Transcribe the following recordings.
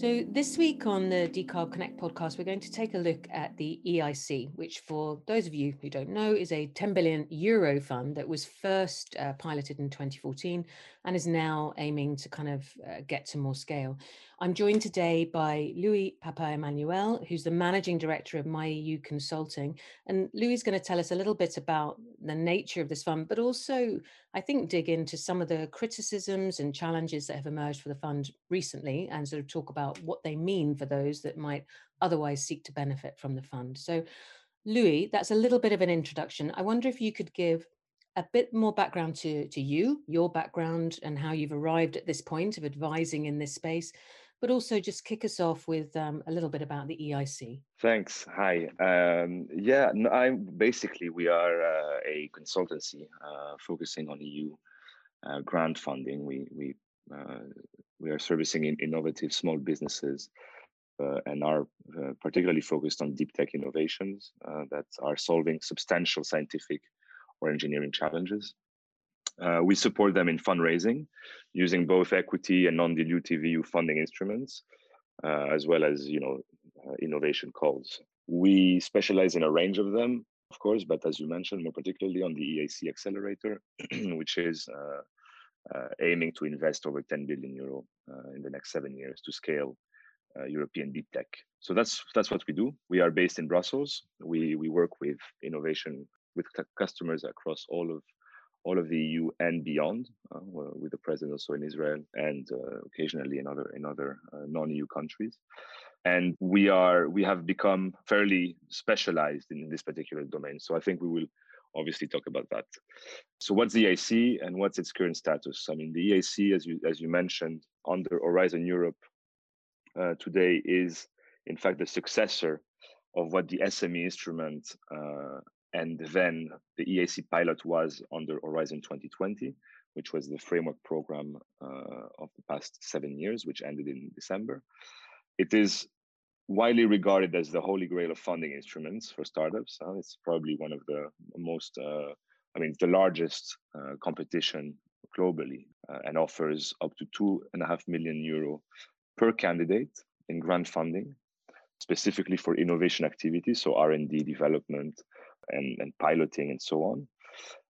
So, this week on the Decarb Connect podcast, we're going to take a look at the EIC, which, for those of you who don't know, is a 10 billion euro fund that was first uh, piloted in 2014 and is now aiming to kind of uh, get to more scale. I'm joined today by Louis Papa-Emmanuel, who's the managing director of MyEU Consulting. And Louis is going to tell us a little bit about the nature of this fund, but also, I think, dig into some of the criticisms and challenges that have emerged for the fund recently and sort of talk about what they mean for those that might otherwise seek to benefit from the fund. So, Louis, that's a little bit of an introduction. I wonder if you could give a bit more background to, to you, your background, and how you've arrived at this point of advising in this space, but also just kick us off with um, a little bit about the EIC. Thanks. Hi. Um, yeah, I'm basically we are uh, a consultancy uh, focusing on EU uh, grant funding. We we uh, we are servicing in innovative small businesses uh, and are uh, particularly focused on deep tech innovations that are solving substantial scientific or engineering challenges. Uh, we support them in fundraising using both equity and non-dilutive EU funding instruments, uh, as well as you know uh, innovation calls. We specialize in a range of them, of course, but as you mentioned, more particularly on the EIC accelerator, which is uh, uh, aiming to invest over 10 billion euro uh, in the next seven years to scale European deep tech. So that's that's what we do. We are based in Brussels. We we work with innovation with customers across all of all of the EU and beyond, uh, with the presence also in Israel and uh, occasionally in other in other uh, non-EU countries. And we are we have become fairly specialized in this particular domain. So I think we will obviously talk about that. So what's the EIC and what's its current status? I mean, the EIC, as you as you mentioned, under Horizon Europe uh, today is in fact the successor of what the SME instrument uh, and then the EIC pilot was under Horizon 2020, which was the framework program uh, of the past seven years, which ended in December. It is widely regarded as the holy grail of funding instruments for startups. Uh, it's probably one of the most, uh, I mean, the largest uh, competition globally uh, and offers up to two and a half million euro per candidate in grant funding, specifically for innovation activities, so R&D development, and, and piloting and so on.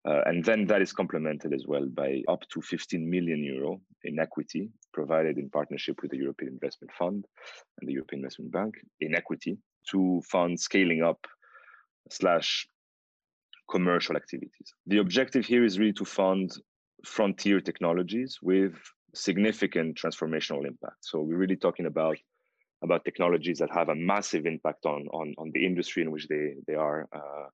Uh, and then that is complemented as well by up to 15 million euro in equity provided in partnership with the European Investment Fund and the European Investment Bank in equity to fund scaling up slash commercial activities. The objective here is really to fund frontier technologies with significant transformational impact. So we're really talking about about technologies that have a massive impact on on, on the industry in which they they are uh,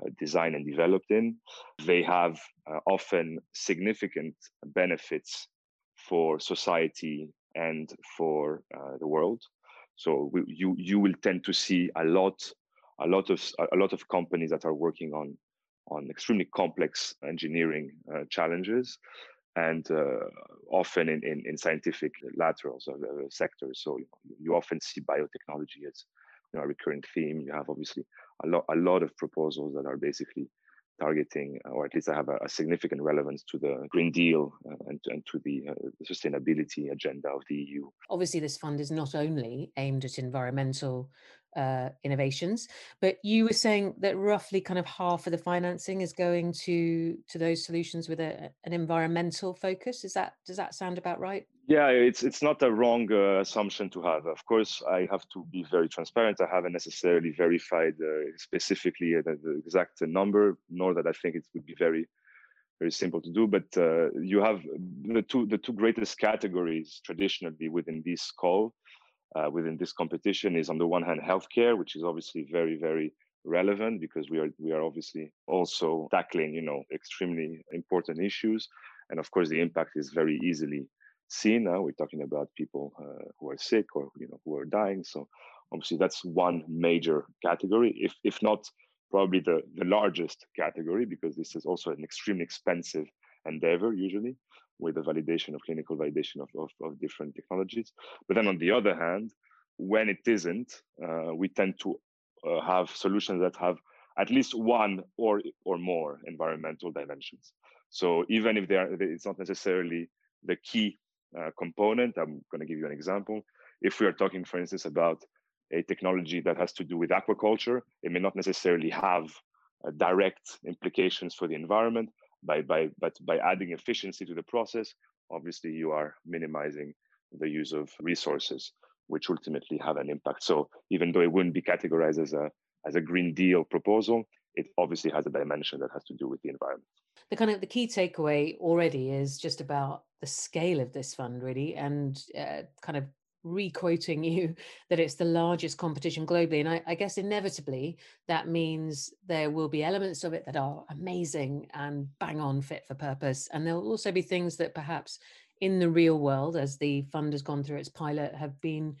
uh, designed and developed in. They have uh, often significant benefits for society and for uh, the world. So we, you you will tend to see a lot a lot of a lot of companies that are working on on extremely complex engineering uh, challenges and uh, often in, in, in, scientific laterals uh, sectors. So you, you, often see biotechnology as you know, a recurrent theme. You have obviously a lot a lot of proposals that are basically targeting, or at least have a, a significant relevance to the Green Deal uh, and, and, to the, uh, the, sustainability agenda of the EU. Obviously, this fund is not only aimed at environmental uh, innovations. But you were saying that roughly kind of half of the financing is going to to those solutions with a, an environmental focus. Is that does that sound about right? Yeah, it's it's not a wrong uh, assumption to have. Of course, I have to be very transparent. I haven't necessarily verified uh, specifically the, the, exact number, nor that I think it would be very very simple to do. But uh, you have the two the two greatest categories traditionally within this call uh, within this competition is on the one hand healthcare, which is obviously very very relevant because we are we are obviously also tackling you know extremely important issues, and of course the impact is very easily seen. Now. We're talking about people uh, who are sick or you know who are dying, so obviously that's one major category, if if not probably the the largest category because this is also an extremely expensive endeavor usually with the validation of clinical validation of, of, of different technologies. But then on the other hand, when it isn't, uh, we tend to uh, have solutions that have at least one or or more environmental dimensions. So even if they are, it's not necessarily the key uh, component. I'm going to give you an example. if we are talking, for instance, about a technology that has to do with aquaculture, it may not necessarily have uh, direct implications for the environment. By, by, but by adding efficiency to the process, obviously you are minimizing the use of resources, which ultimately have an impact. So even though it wouldn't be categorized as a as a Green Deal proposal, it obviously has a dimension that has to do with the environment. The kind of the key takeaway already is just about the scale of this fund, really, and uh, kind of re-quoting you that it's the largest competition globally and I, I, guess inevitably that means there will be elements of it that are amazing and bang on fit for purpose and there'll also be things that perhaps in the real world as the fund has gone through its pilot have been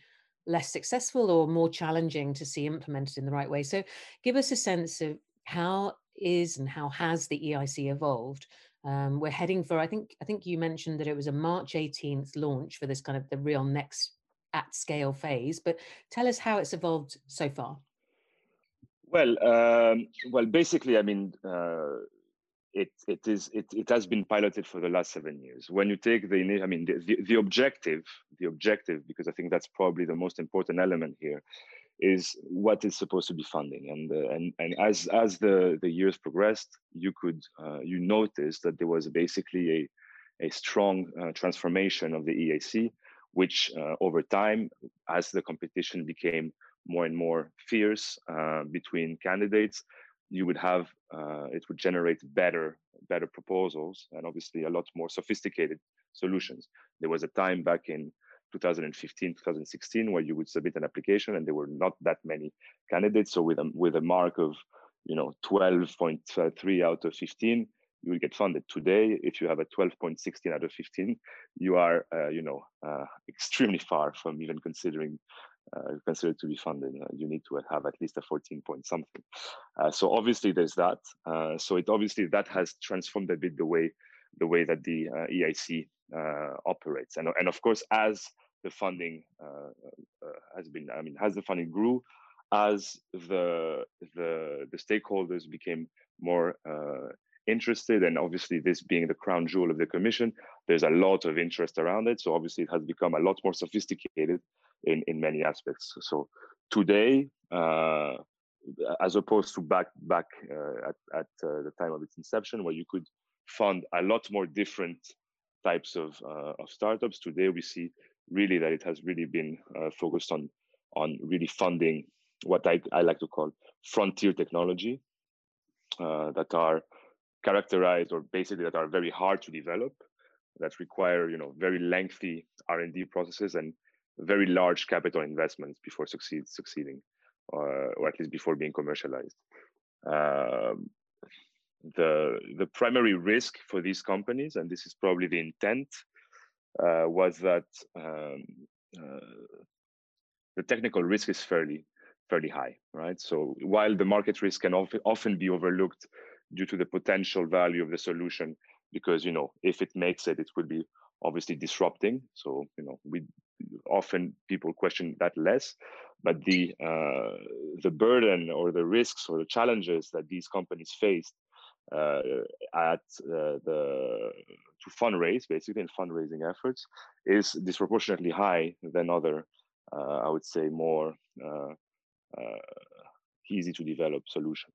less successful or more challenging to see implemented in the right way. So give us a sense of how is and how has the eic evolved. Um, we're heading for i think i think you mentioned that it was a march 18th launch for this kind of the real next at scale phase, but tell us how it's evolved so far. Well, um, well, basically, I mean, uh, it it is it it has been piloted for the last seven years. When you take the, I mean, the, the, the objective, the objective, because I think that's probably the most important element here, is what is supposed to be funding. And uh, and and as as the the years progressed, you could uh, you notice that there was basically a a strong uh, transformation of the EIC which uh, over time, as the competition became more and more fierce uh, between candidates, you would have uh, it would generate better better proposals and obviously a lot more sophisticated solutions. There was a time back in 2015, 2016 where you would submit an application and there were not that many candidates. So with a with a mark of you know 12.3 out of 15, you will get funded. Today if you have a 12.16 out of 15 you are uh, you know uh, extremely far from even considering uh, considered to be funded. Uh, you need to have at least a 14 point something. Uh, so obviously there's that. Uh, so it obviously that has transformed a bit the way the way that the eic operates. And, and of course as the funding has been i mean as the funding grew as the the the stakeholders became more interested and obviously this being the crown jewel of the commission there's a lot of interest around it. So obviously it has become a lot more sophisticated in in many aspects. So today uh, as opposed to back back uh, at, at uh, the time of its inception where you could fund a lot more different types of uh, of startups today we see really that it has really been uh, focused on on really funding what I, I like to call frontier technology uh, that are characterized or basically that are very hard to develop that require you know very lengthy r&d processes and very large capital investments before succeed succeeding uh, or at least before being commercialized. Um, the the primary risk for these companies and this is probably the intent uh, was that um, uh, the technical risk is fairly fairly high right? So while the market risk can often, often be overlooked due to the potential value of the solution because you know if it makes it it would be obviously disrupting. So you know we often people question that less but the uh, the burden or the risks or the challenges that these companies faced uh, at uh, the to fundraise basically in fundraising efforts is disproportionately high than other uh, i would say more uh, uh, easy to develop solutions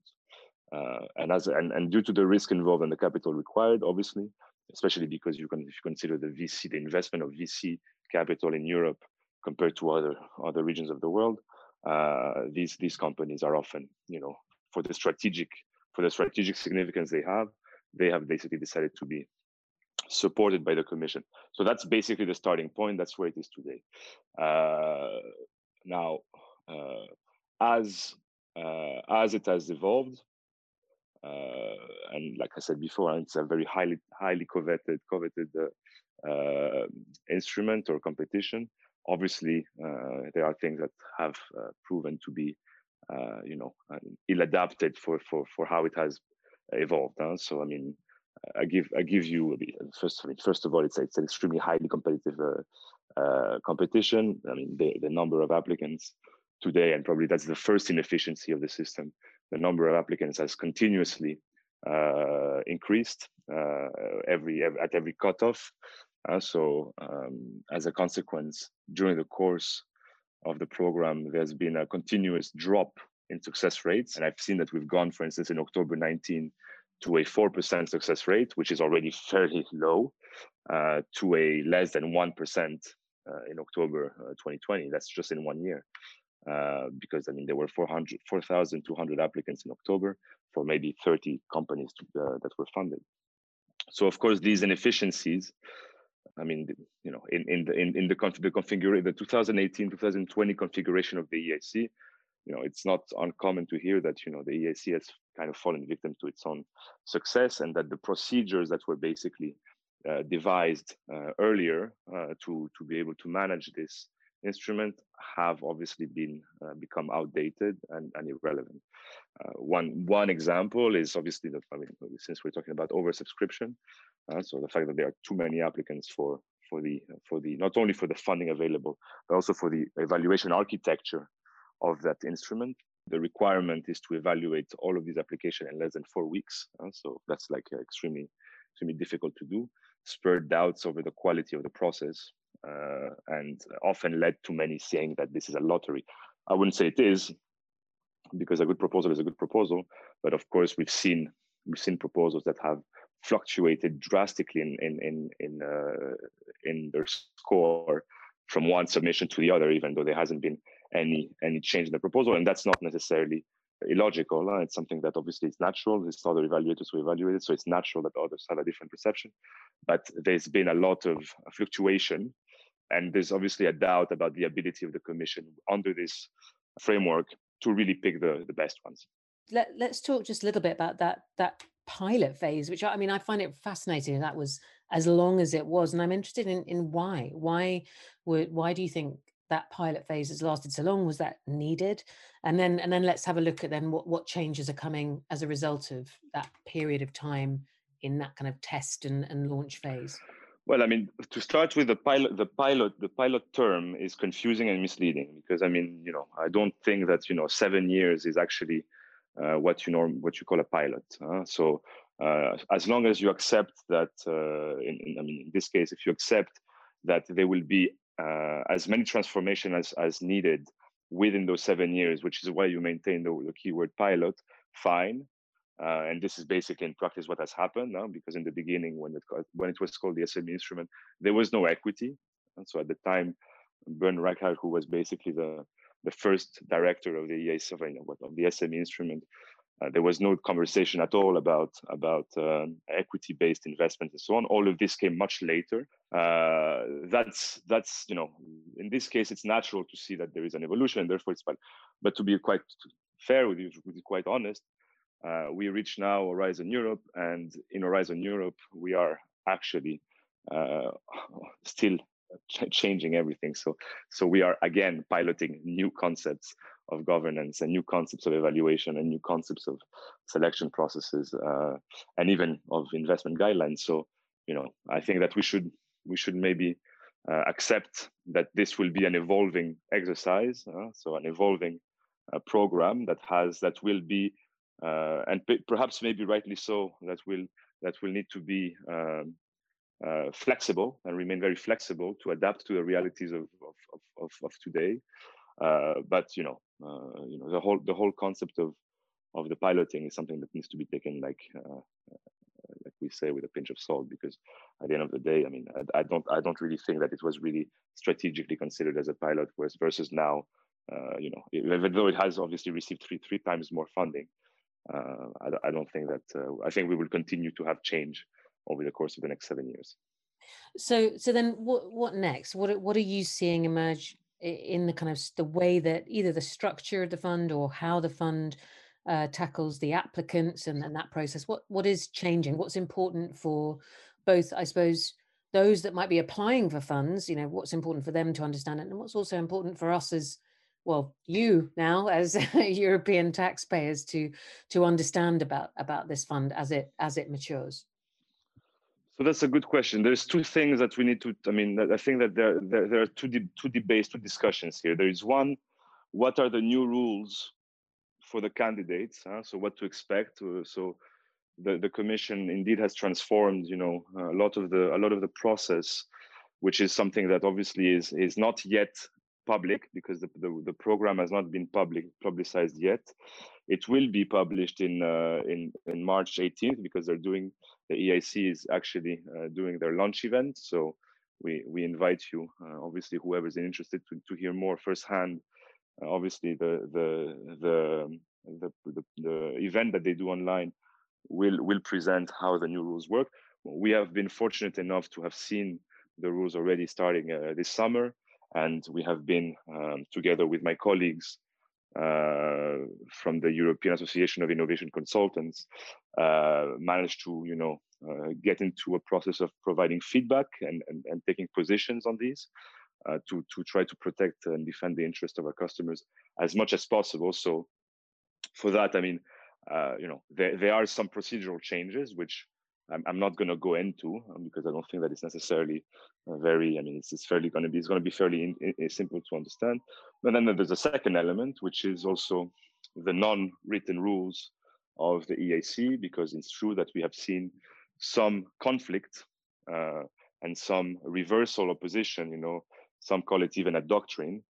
uh, and as and, and due to the risk involved and the capital required, obviously, especially because you can if you consider the VC, the investment of VC capital in Europe compared to other other regions of the world, uh, these these companies are often, you know, for the strategic for the strategic significance they have, they have basically decided to be supported by the commission. So that's basically the starting point. That's where it is today. Uh, now, uh, as uh, as it has evolved, and like I said before, it's a very highly highly coveted coveted uh, uh, instrument or competition. Obviously, there are things that have proven to be, you know, ill adapted for for for how it has evolved. Huh? So I mean, I give I give you first. I mean, first of all, it's it's an extremely highly competitive uh, uh, competition. I mean, the the number of applicants today, and probably that's the first inefficiency of the system the number of applicants has continuously uh, increased uh, every, every, at every cutoff. Uh, so um, as a consequence, during the course of the program, there's been a continuous drop in success rates. And I've seen that we've gone, for instance, in October 19 to a 4% success rate, which is already fairly low, uh, to a less than 1% uh, in October uh, 2020. That's just in one year. Uh, because I mean, there were 400, 4,200 applicants in October for maybe 30 companies to, uh, that were funded. So of course, these inefficiencies I mean, you know, in in the in, in the, conf- the configuration, the 2018-2020 configuration of the EIC, you know, it's not uncommon to hear that you know the EIC has kind of fallen victim to its own success, and that the procedures that were basically uh, devised uh, earlier uh, to to be able to manage this instrument have obviously been uh, become outdated and, and irrelevant. Uh, one one example is obviously that I mean, since we're talking about oversubscription, uh, so the fact that there are too many applicants for for the for the not only for the funding available, but also for the evaluation architecture of that instrument. The requirement is to evaluate all of these applications in less than four weeks. Uh, so that's like extremely extremely difficult to do. Spurred doubts over the quality of the process, uh, and often led to many saying that this is a lottery. I wouldn't say it is, because a good proposal is a good proposal. But of course, we've seen we've seen proposals that have fluctuated drastically in in in in, uh, in their score from one submission to the other, even though there hasn't been any any change in the proposal, and that's not necessarily illogical. It's something that obviously is natural. It's other evaluators who evaluate it, so it's natural that others have a different perception. But there's been a lot of fluctuation, and there's obviously a doubt about the ability of the commission under this framework to really pick the, the best ones. Let, let's talk just a little bit about that that pilot phase, which I, I mean, I find it fascinating. That was as long as it was, and I'm interested in in why. Why would why do you think that pilot phase has lasted so long? Was that needed? And then and then let's have a look at then what what changes are coming as a result of that period of time in that kind of test and, and launch phase. Well, I mean, to start with the pilot, the pilot, the pilot term is confusing and misleading because I mean, you know, I don't think that you know seven years is actually uh, what you norm what you call a pilot. Uh, so uh, as long as you accept that, uh, in, in, I mean, in this case, if you accept that there will be uh, as many transformation as as needed within those seven years, which is why you maintain the, the keyword pilot, fine. Uh, and this is basically in practice what has happened now, because in the beginning, when it when it was called the SME instrument, there was no equity. And so at the time, Bernd Reichert, who was basically the the first director of the EIC of the SME instrument, uh, there was no conversation at all about about um, equity-based investment and so on. All of this came much later. Uh, that's that's you know in this case it's natural to see that there is an evolution, and therefore it's fine. But to be quite fair with you, to be quite honest, uh, we reach now Horizon Europe, and in Horizon Europe we are actually uh, still ch- changing everything. So so we are again piloting new concepts of governance and new concepts of evaluation and new concepts of selection processes uh, and even of investment guidelines. So you know I think that we should we should maybe uh, accept that this will be an evolving exercise. Uh, so an evolving uh, program that has that will be uh, and p- perhaps maybe rightly so that will that will need to be um, uh, flexible and remain very flexible to adapt to the realities of of, of, of today. Uh, but you know, uh, you know, the whole the whole concept of of the piloting is something that needs to be taken like uh, like we say with a pinch of salt because at the end of the day, I mean, I, I don't I don't really think that it was really strategically considered as a pilot, whereas versus now, uh, you know, even though it has obviously received three three times more funding, uh, I, I, don't think that uh, I think we will continue to have change over the course of the next seven years. So, so then what, what next? What, what are you seeing emerge in the kind of the way that either the structure of the fund or how the fund uh, tackles the applicants and, and that process? What, what is changing? What's important for both, I suppose, those that might be applying for funds, you know, what's important for them to understand it and what's also important for us as well you now as european taxpayers to to understand about about this fund as it as it matures so that's a good question. There's two things that we need to. I mean, I think that there there, there are two de- two debates, two discussions here. There is one, what are the new rules for the candidates? Huh? So what to expect? Uh, so the the commission indeed has transformed. You know, a lot of the a lot of the process, which is something that obviously is is not yet public because the, the, the, program has not been public publicized yet. It will be published in uh, in in March 18th because they're doing the EIC is actually uh, doing their launch event. So we we invite you, uh, obviously, whoever's interested to, to hear more firsthand. Uh, obviously, the, the the the the the event that they do online will will present how the new rules work. We have been fortunate enough to have seen the rules already starting uh, this summer, and we have been um, together with my colleagues from the European Association of Innovation Consultants uh, managed to, you know, uh, get into a process of providing feedback and, and, and taking positions on these uh, to, to try to protect and defend the interest of our customers as much as possible. So for that, I mean, uh, you know, there, there are some procedural changes which I'm, I'm not going to go into um, because I don't think that it's necessarily uh, very. I mean, it's, it's fairly going to be it's going to be fairly in, in, simple to understand. But then there's a second element, which is also the non-written rules of the EIC, because it's true that we have seen some conflict uh, and some reversal opposition. You know, some call it even a doctrine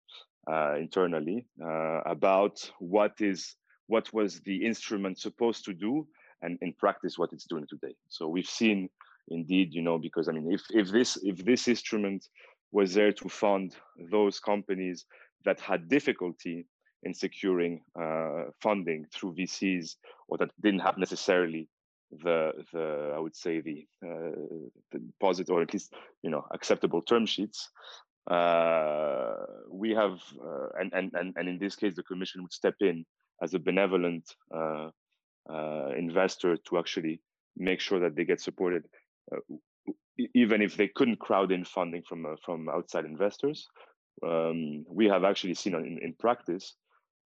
uh, internally uh, about what is what was the instrument supposed to do and in practice what it's doing today. So we've seen indeed, you know, because I mean, if if this if this instrument was there to fund those companies that had difficulty in securing uh, funding through VCs or that didn't have necessarily the the I would say the, uh, the deposit or at least you know acceptable term sheets. Uh, we have uh, and, and and and in this case the commission would step in as a benevolent uh, uh, investor to actually make sure that they get supported, uh, even if they couldn't crowd in funding from uh, from outside investors. Um, we have actually seen in, in practice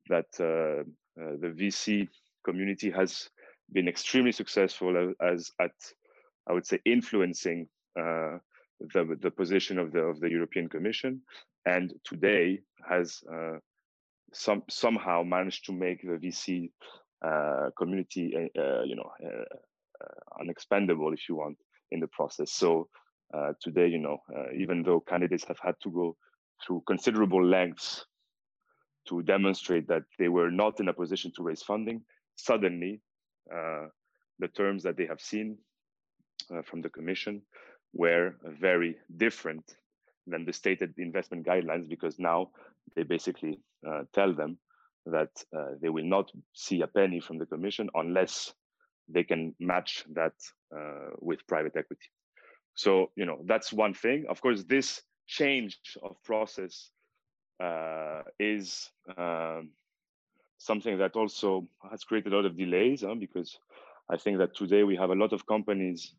that uh, uh, the VC community has been extremely successful as, at I would say influencing uh, the the position of the of the European Commission, and today has some somehow managed to make the VC uh, community, uh, uh, you know, unexpendable if you want in the process. So today, you know, even though candidates have had to go through considerable lengths to demonstrate that they were not in a position to raise funding, suddenly the terms that they have seen uh, from the commission were very different than the stated investment guidelines because now they basically uh, tell them that uh, they will not see a penny from the commission unless they can match that uh, with private equity. So you know that's one thing. Of course, this change of process uh, is um, something that also has created a lot of delays huh? because I think that today we have a lot of companies,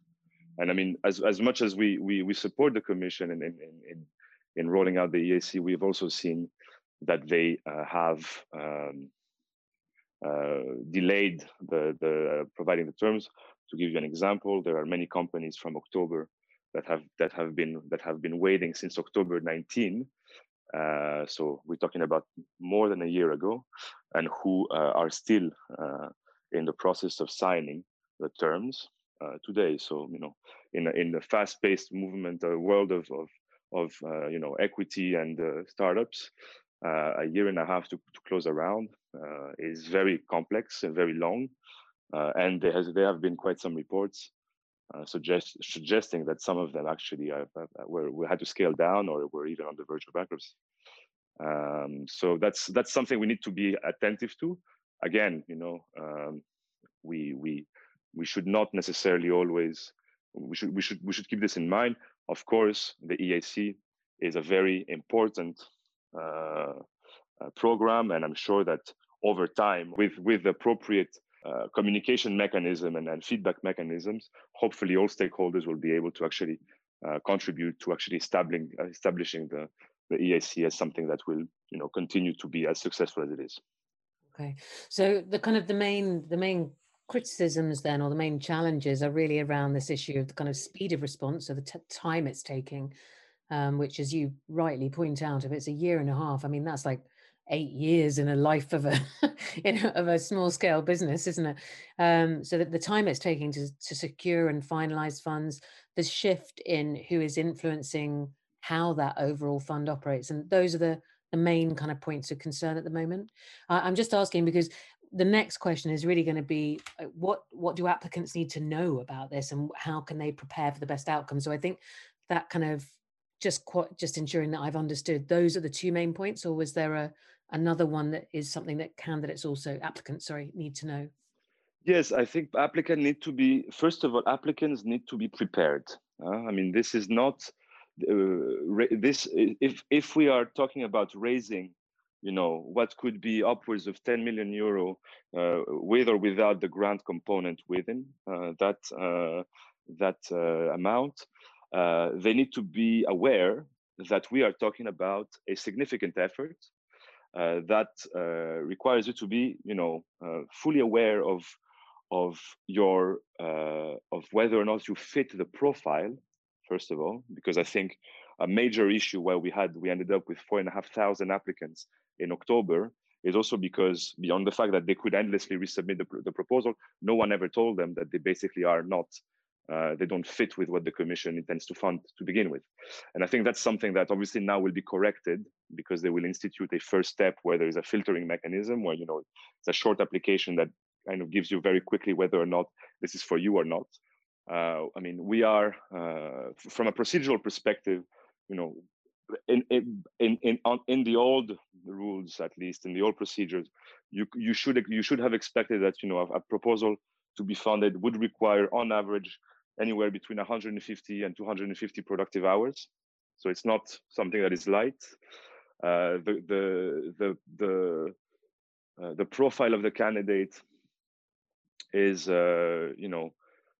and I mean, as as much as we we, we support the commission in in, in in rolling out the EIC, we've also seen that they uh, have um, uh, delayed the, the uh, providing the terms. To give you an example, there are many companies from October that have that have been that have been waiting since October 19. Uh, so we're talking about more than a year ago, and who uh, are still uh, in the process of signing the terms today. So you know, in in the fast-paced movement, world of of, of you know equity and startups, a year and a half to, to close a round uh, is very complex and very long. Uh, and there has there have been quite some reports suggest, suggesting that some of them actually were, we had to scale down or were even on the verge of bankruptcy. Um, so that's that's something we need to be attentive to. Again, you know, um, we we we should not necessarily always we should we should we should keep this in mind. Of course, the EIC is a very important uh, uh, Uh, uh, program, and I'm sure that over time, with with appropriate uh, communication mechanism and, and feedback mechanisms, hopefully all stakeholders will be able to actually uh, contribute to actually establishing establishing the the EIC as something that will you know continue to be as successful as it is. Okay, so the kind of the main the main criticisms then or the main challenges are really around this issue of the kind of speed of response so the t- time it's taking um, which, as you rightly point out, if it's a year and a half, I mean, that's like eight years in a life of a of a small scale business, isn't it? Um, so that the time it's taking to, to secure and finalize funds, the shift in who is influencing how that overall fund operates, and those are the the main kind of points of concern at the moment? I'm just asking because the next question is really going to be uh, what what do applicants need to know about this and how can they prepare for the best outcome so i think that kind of just quite just ensuring that i've understood those are the two main points or was there a another one that is something that candidates also applicants sorry need to know? Yes i think applicants need to be first of all applicants need to be prepared. Uh, i mean this is not uh, this if if we are talking about raising you know what could be upwards of 10 million euro uh, with or without the grant component within uh, that uh, that uh, amount uh, they need to be aware that we are talking about a significant effort uh, that requires you to be you know fully aware of of your of whether or not you fit the profile first of all because i think a major issue where we had we ended up with four and a half thousand applicants in October is also because beyond the fact that they could endlessly resubmit the, the proposal, no one ever told them that they basically are not, uh, they don't fit with what the commission intends to fund to begin with. And I think that's something that obviously now will be corrected because they will institute a first step where there is a filtering mechanism where, you know, it's a short application that kind of gives you very quickly whether or not this is for you or not. Uh, I mean, we are, uh, from a procedural perspective, you know, in in in in, in the old rules at least in the old procedures you you should you should have expected that you know a, a proposal to be funded would require on average anywhere between 150 and 250 productive hours. So it's not something that is light. Uh, the the the the uh, the profile of the candidate is uh, you know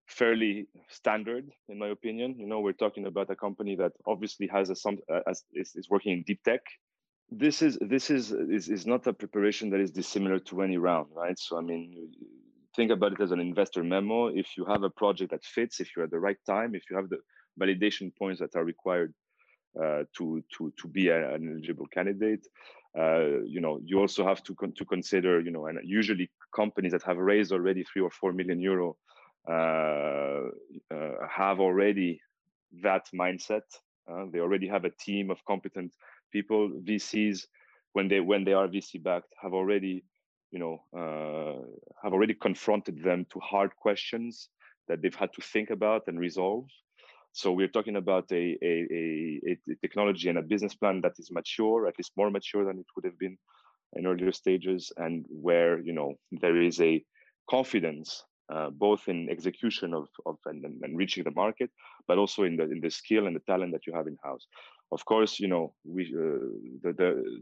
fairly standard in my opinion. You know we're talking about a company that obviously has a some as is, is working in deep tech. This is this is, is is not a preparation that is dissimilar to any round right? So i mean think about it as an investor memo if you have a project that fits if you're at the right time if you have the validation points that are required uh, to to to be a, an eligible candidate uh, you know you also have to con- to consider you know and usually companies that have raised already three or four million euro uh, uh, have already that mindset. Uh, they already have a team of competent people. VCs, when they when they are VC backed, have already you know have already confronted them to hard questions that they've had to think about and resolve. So we're talking about a, a, a, a, technology and a business plan that is mature, at least more mature than it would have been in earlier stages, and where you know there is a confidence uh, both in execution of, of and, and, reaching the market, but also in the in the skill and the talent that you have in house. Of course, you know we uh, the,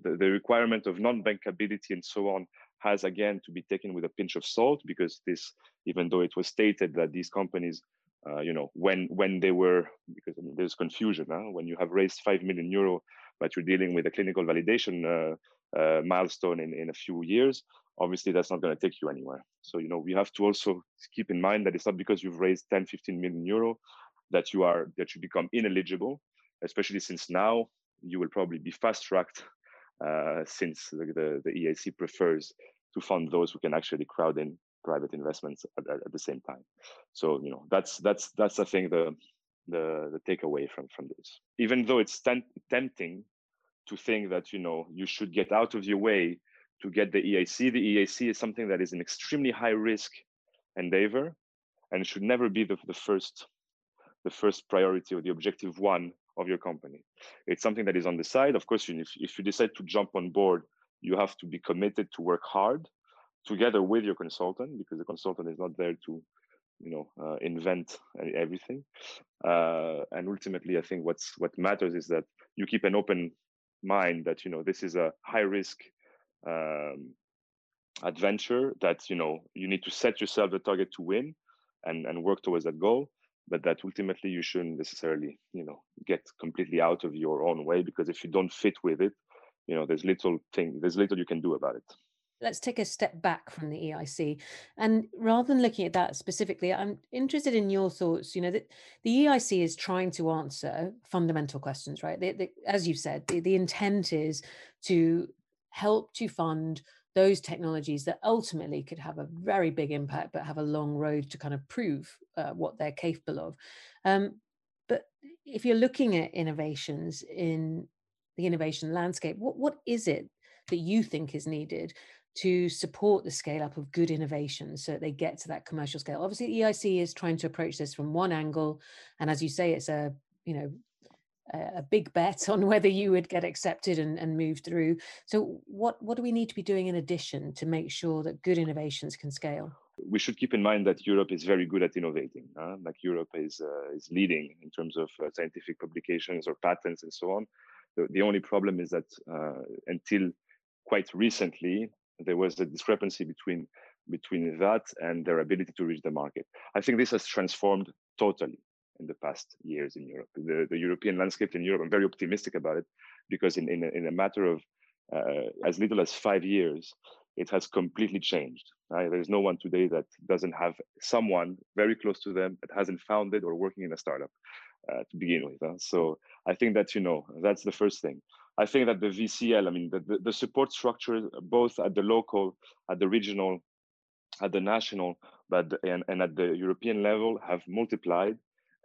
the the requirement of non-bankability and so on has again to be taken with a pinch of salt because this, even though it was stated that these companies, uh, you know, when when they were because I mean, there's confusion huh? when you have raised five million euro, but you're dealing with a clinical validation uh, uh, milestone in in a few years obviously that's not going to take you anywhere. So, you know, we have to also keep in mind that it's not because you've raised 10, 15 million euro that you are, that you become ineligible, especially since now you will probably be fast tracked uh, since the, the, the, EIC prefers to fund those who can actually crowd in private investments at, at, at the same time. So, you know, that's, that's, that's I think the, the, the takeaway from, from this. Even though it's tempting to think that, you know, you should get out of your way to get the EIC, The EIC is something that is an extremely high risk endeavor and should never be the, the first the first priority or the objective one of your company. It's something that is on the side. Of course, if, if you decide to jump on board, you have to be committed to work hard together with your consultant because the consultant is not there to you know uh, invent everything uh, and ultimately i think what's what matters is that you keep an open mind that you know this is a high risk um, adventure that you know you need to set yourself the target to win and and work towards that goal but that ultimately you shouldn't necessarily you know get completely out of your own way because if you don't fit with it you know there's little thing there's little you can do about it. Let's take a step back from the eic and rather than looking at that specifically i'm interested in your thoughts you know that the eic is trying to answer fundamental questions right? The, the, as you said the, the intent is to help to fund those technologies that ultimately could have a very big impact but have a long road to kind of prove uh, what they're capable of um, but if you're looking at innovations in the innovation landscape. What, what is it that you think is needed to support the scale up of good innovation so that they get to that commercial scale? Obviously, EIC is trying to approach this from one angle. And as you say, it's a, you know, a big bet on whether you would get accepted and, and move through. So what, what do we need to be doing in addition to make sure that good innovations can scale? We should keep in mind that Europe is very good at innovating. Uh, like Europe is, uh, is leading in terms of uh, scientific publications or patents and so on. The, the only problem is that uh, until quite recently, there was a discrepancy between between that and their ability to reach the market. I think this has transformed totally in the past years in Europe. The, the European landscape in Europe, I'm very optimistic about it because in, in, a, in a matter of uh, as little as five years, it has completely changed. Right? There's no one today that doesn't have someone very close to them that hasn't founded or working in a startup uh, to begin with. Huh? So I think that, you know, that's the first thing. I think that the VCL, I mean, the, the, the support structure, both at the local, at the regional, at the national, but and, and at the European level, have multiplied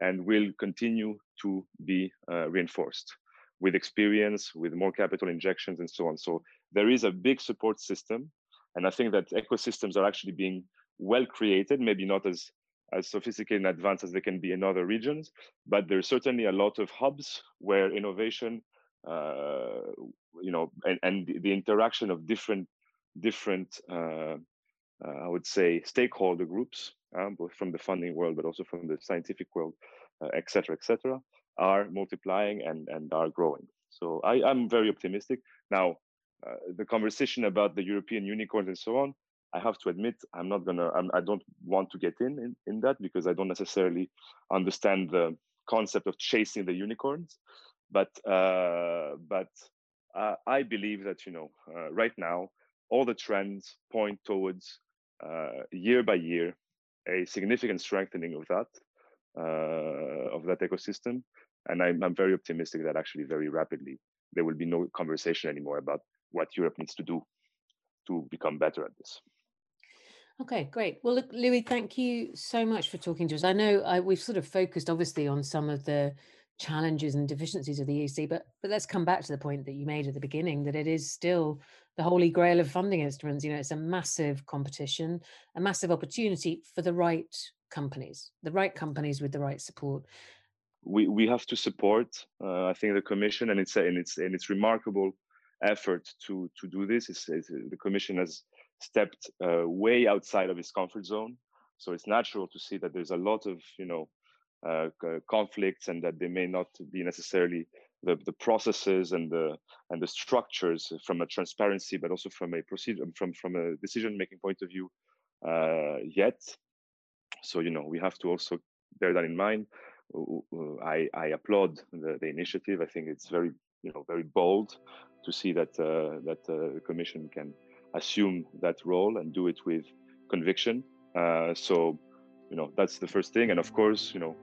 and will continue to be uh, reinforced with experience, with more capital injections, and so on. So there is a big support system, and I think that ecosystems are actually being well created. Maybe not as as sophisticated and advanced as they can be in other regions, but there's certainly a lot of hubs where innovation, uh, you know, and, and the interaction of different different uh, uh, I would say stakeholder groups um, both from the funding world, but also from the scientific world, uh, et cetera, et cetera, are multiplying and, and are growing. So I, I'm very optimistic. Now, uh, the conversation about the European unicorns and so on, I have to admit, I'm not gonna, I'm, I do not want to get in, in in that because I don't necessarily understand the concept of chasing the unicorns. But uh, but uh, I believe that you know uh, right now all the trends point towards uh, year by year a significant strengthening of that uh, of that ecosystem, and I'm, I'm very optimistic that actually very rapidly there will be no conversation anymore about what Europe needs to do to become better at this. Okay, great. Well, look, Louis, thank you so much for talking to us. I know I, we've sort of focused obviously on some of the challenges and deficiencies of the EC. but but let's come back to the point that you made at the beginning that it is still the holy grail of funding instruments. You know, it's a massive competition, a massive opportunity for the right companies, the right companies with the right support. We we have to support. Uh, I think the Commission and its and its and its remarkable effort to to do this is, is the Commission has stepped uh, way outside of its comfort zone. So it's natural to see that there's a lot of you know uh, conflicts and that they may not be necessarily the, the processes and the and the structures from a transparency but also from a procedure from from a decision making point of view uh, yet. So you know we have to also bear that in mind. I i applaud the, the initiative. I think it's very you know very bold to see that uh, that uh, the commission can assume that role and do it with conviction. Uh, so you know that's the first thing. And of course you know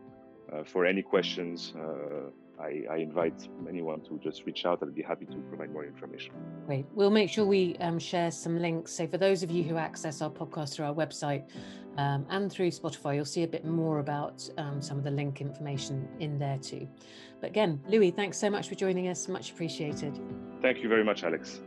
for any questions, uh, I, I, invite anyone to just reach out. I'll be happy to provide more information. Great. We'll make sure we um, share some links. So, for those of you who access our podcast through our website um, and through Spotify, you'll see a bit more about um, some of the link information in there too. But again, Louis, thanks so much for joining us. Much appreciated. Thank you very much, Alex.